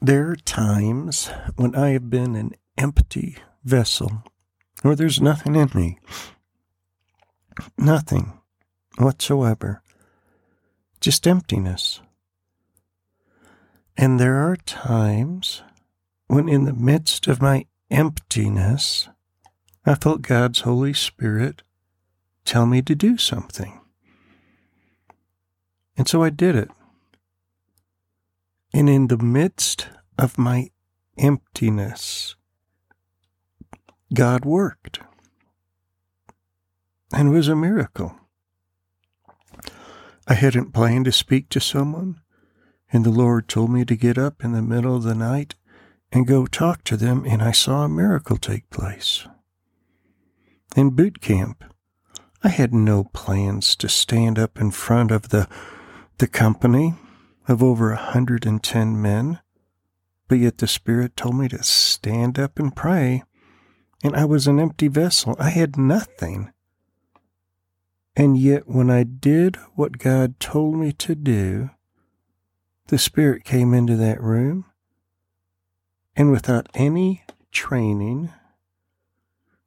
There are times when I have been an empty vessel, where there's nothing in me. Nothing whatsoever. Just emptiness. And there are times when, in the midst of my emptiness, I felt God's Holy Spirit tell me to do something. And so I did it. And in the midst of my emptiness, God worked. And it was a miracle. I hadn't planned to speak to someone, and the Lord told me to get up in the middle of the night and go talk to them, and I saw a miracle take place. In boot camp, I had no plans to stand up in front of the, the company of over a 110 men, but yet the Spirit told me to stand up and pray, and I was an empty vessel. I had nothing. And yet, when I did what God told me to do, the Spirit came into that room, and without any training,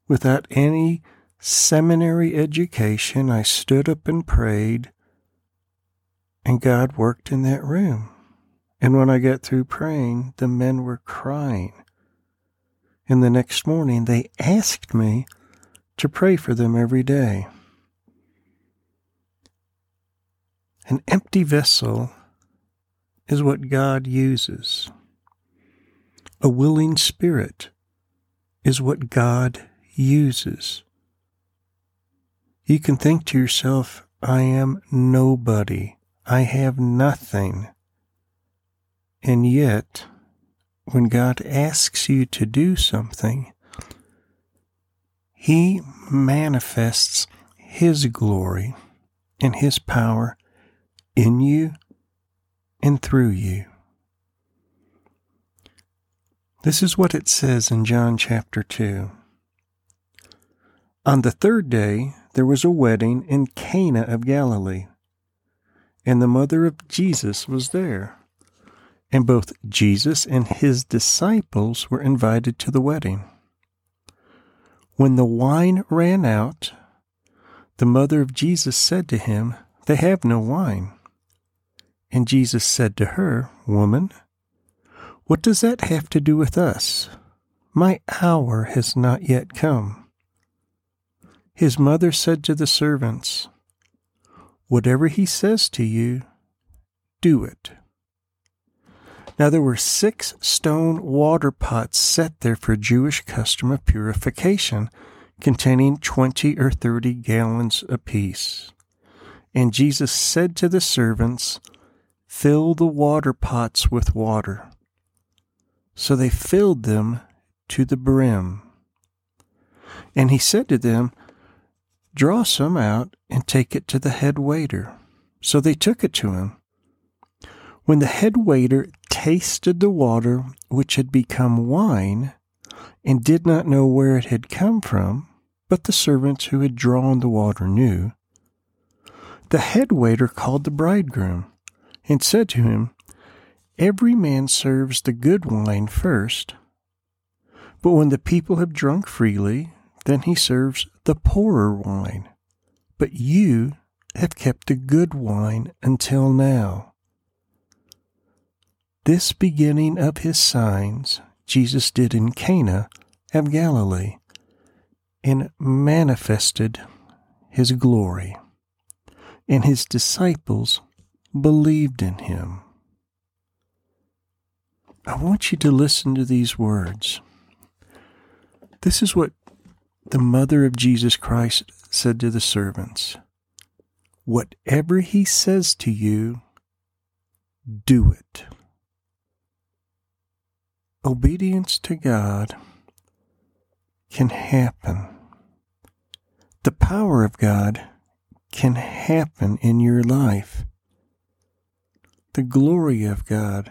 without any seminary education, I stood up and prayed, and God worked in that room. And when I got through praying, the men were crying. And the next morning, they asked me to pray for them every day. An empty vessel is what God uses. A willing spirit is what God uses. You can think to yourself, I am nobody. I have nothing. And yet, when God asks you to do something, He manifests His glory and His power in you and through you. This is what it says in John chapter 2. On the third day, there was a wedding in Cana of Galilee, and the mother of Jesus was there. And both Jesus and his disciples were invited to the wedding. When the wine ran out, the mother of Jesus said to him, They have no wine. And Jesus said to her, Woman, what does that have to do with us? My hour has not yet come. His mother said to the servants, Whatever he says to you, do it. Now there were six stone water pots set there for Jewish custom of purification, containing twenty or thirty gallons apiece. And Jesus said to the servants, Fill the water pots with water. So they filled them to the brim. And he said to them, Draw some out and take it to the head waiter. So they took it to him. When the head waiter tasted the water, which had become wine, and did not know where it had come from, but the servants who had drawn the water knew, the head waiter called the bridegroom and said to him, Every man serves the good wine first, but when the people have drunk freely, then he serves the poorer wine. But you have kept the good wine until now. This beginning of his signs Jesus did in Cana of Galilee and manifested his glory, and his disciples believed in him. I want you to listen to these words. This is what the mother of Jesus Christ said to the servants Whatever he says to you, do it. Obedience to God can happen. The power of God can happen in your life the glory of God,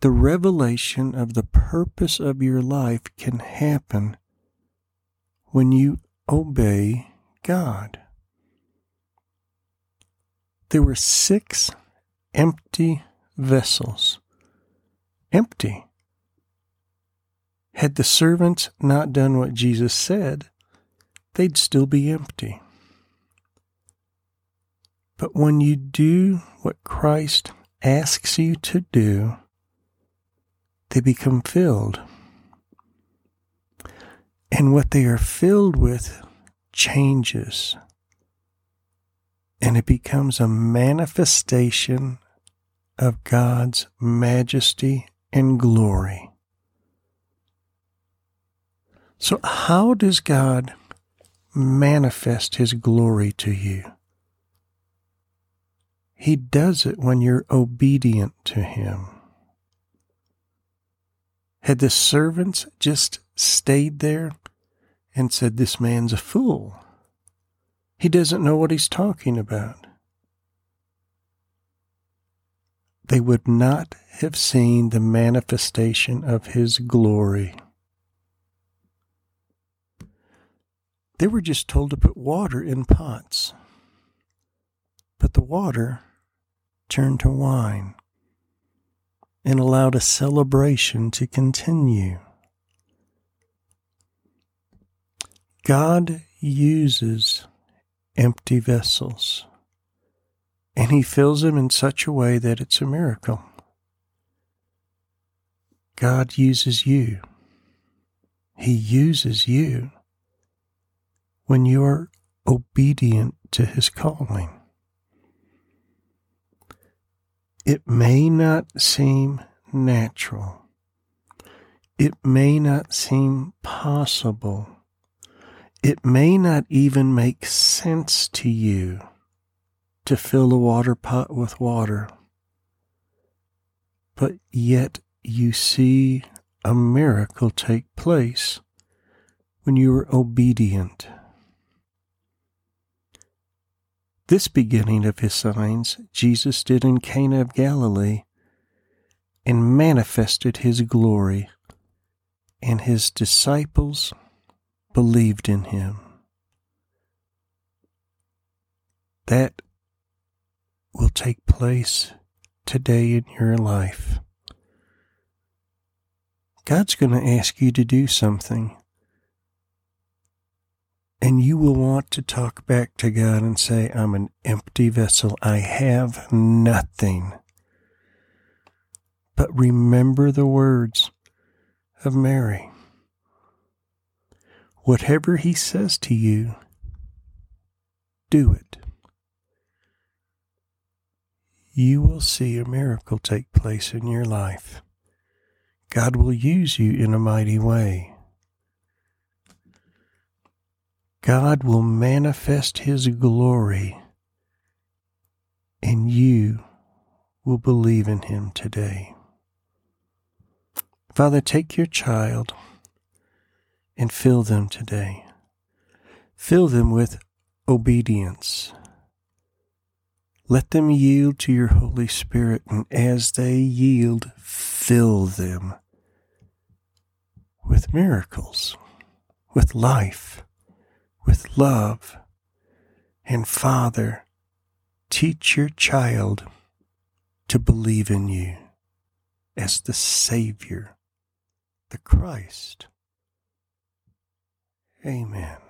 the revelation of the purpose of your life can happen when you obey God. There were six empty vessels empty. Had the servants not done what Jesus said, they'd still be empty. But when you do what Christ asks you to do, they become filled. And what they are filled with changes. And it becomes a manifestation of God's majesty and glory. So, how does God manifest His glory to you? He does it when you're obedient to Him. Had the servants just stayed there and said, This man's a fool, he doesn't know what he's talking about, they would not have seen the manifestation of His glory. They were just told to put water in pots. But the water turned to wine and allowed a celebration to continue. God uses empty vessels, and He fills them in such a way that it's a miracle. God uses you. He uses you when you are obedient to his calling. It may not seem natural. It may not seem possible. It may not even make sense to you to fill a water pot with water. But yet you see a miracle take place when you are obedient This beginning of his signs Jesus did in Cana of Galilee and manifested his glory, and his disciples believed in him. That will take place today in your life. God's going to ask you to do something and you will want to talk back to God and say, I'm an empty vessel. I have nothing. But remember the words of Mary. Whatever he says to you, do it. You will see a miracle take place in your life. God will use you in a mighty way. God will manifest His glory, and you will believe in Him today. Father, take your child and fill them today. Fill them with obedience. Let them yield to your Holy Spirit, and as they yield, fill them with miracles, with life with love. And Father, teach your child to believe in you as the Savior, the Christ. Amen.